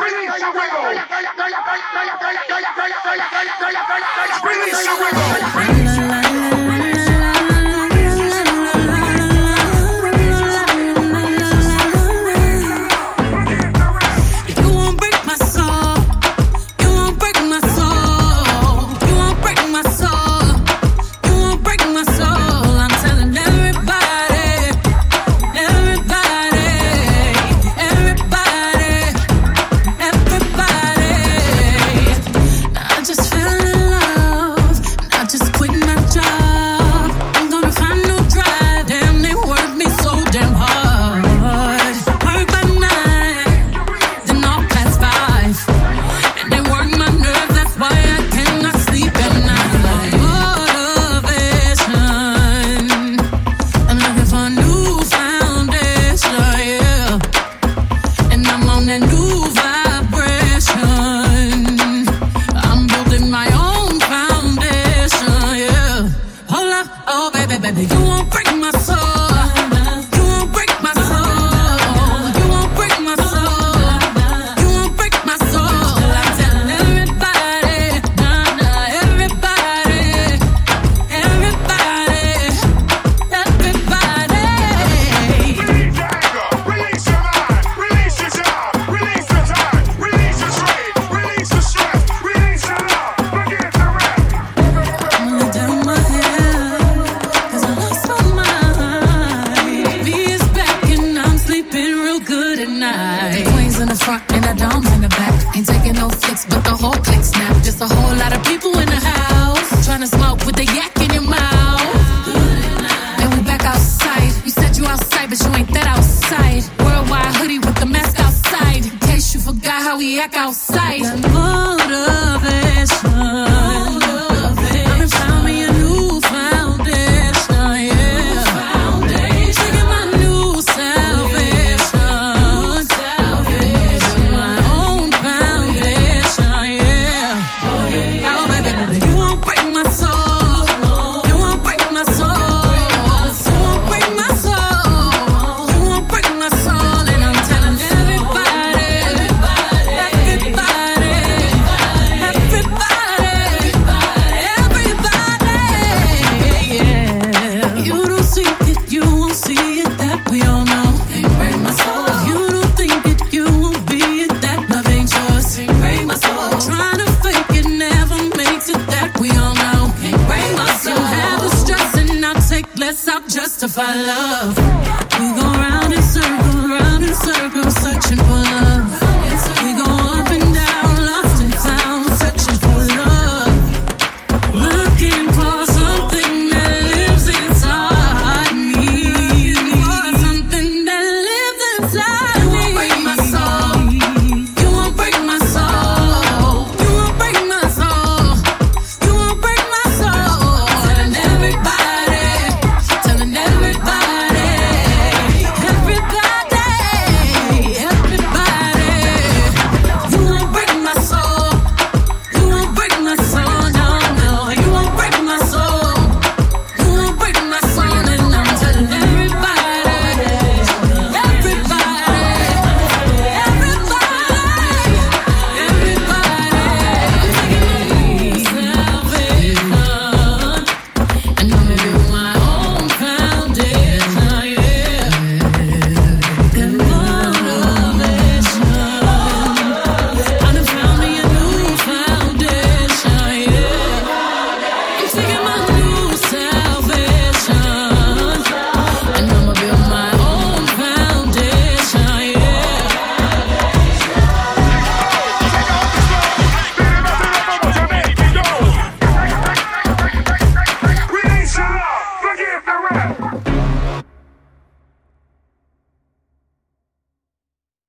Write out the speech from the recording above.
Release your wiggle! Release your rhythm. ain't that outside. Worldwide hoodie with the mask outside. In case you forgot how we act outside. if I love. We go round in circles, round in circles, searching for love. We go up and down, and searching for love. Looking for something that lives inside me. Something that lives inside me.